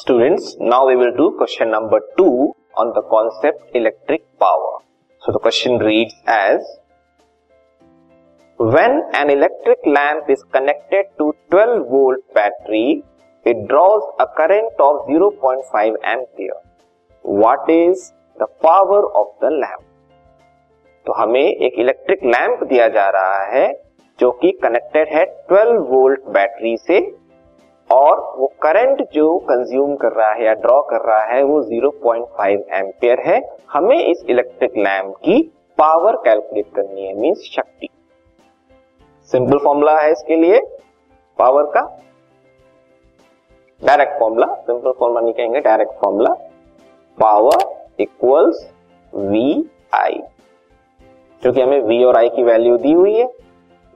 Students, now we will do question number 2 on the concept electric power. So the question reads as When an electric lamp is connected to 12 volt battery, it draws a current of 0.5 ampere. What is the power of the lamp? तो हमें एक electric lamp दिया जा रहा है जो कि connected है 12 वोल्ट बैटरी से और वो करंट जो कंज्यूम कर रहा है या ड्रॉ कर रहा है, वो 0.5 एम्पियर है। हमें इस इलेक्ट्रिक लैम्प की पावर कैलकुलेट करनी है मींस शक्ति। सिंपल फॉर्मूला है इसके लिए पावर का। डायरेक्ट फॉर्मूला सिंपल फॉर्मूला नहीं कहेंगे direct formula power equals V I क्योंकि हमें वी और आई की वैल्यू दी हुई है।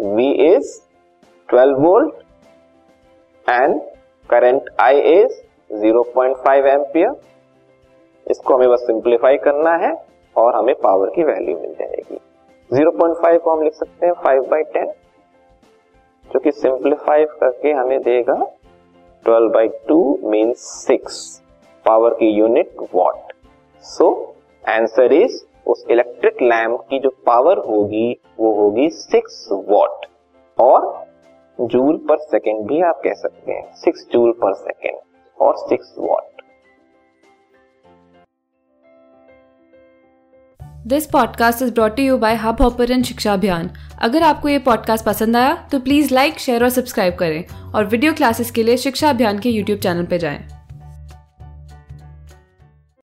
V is 12 volt and current I is 0.5 ampere इसको हमें बस सिंप्लीफाई करना है और हमें पावर की वैल्यू मिल जाएगी। 0.5 को हम लिख सकते हैं 5 बाई टेन जो कि सिंप्लीफाई करके हमें देगा 12 बाई टू मीन 6 पावर की unit watt so answer is उस इलेक्ट्रिक लैम्प की जो पावर होगी, वो होगी 6 वॉट और जूल पर सेकेंड भी आप कह सकते हैं। सिक्स जूल पर सेकेंड और six watt. This podcast is brought you by Hubhopper शिक्षा अभियान अगर आपको ये पॉडकास्ट पसंद आया तो प्लीज़ लाइक शेयर और सब्सक्राइब करें और वीडियो क्लासेस के लिए शिक्षा अभियान के यूट्यूब चैनल पर जाएँ।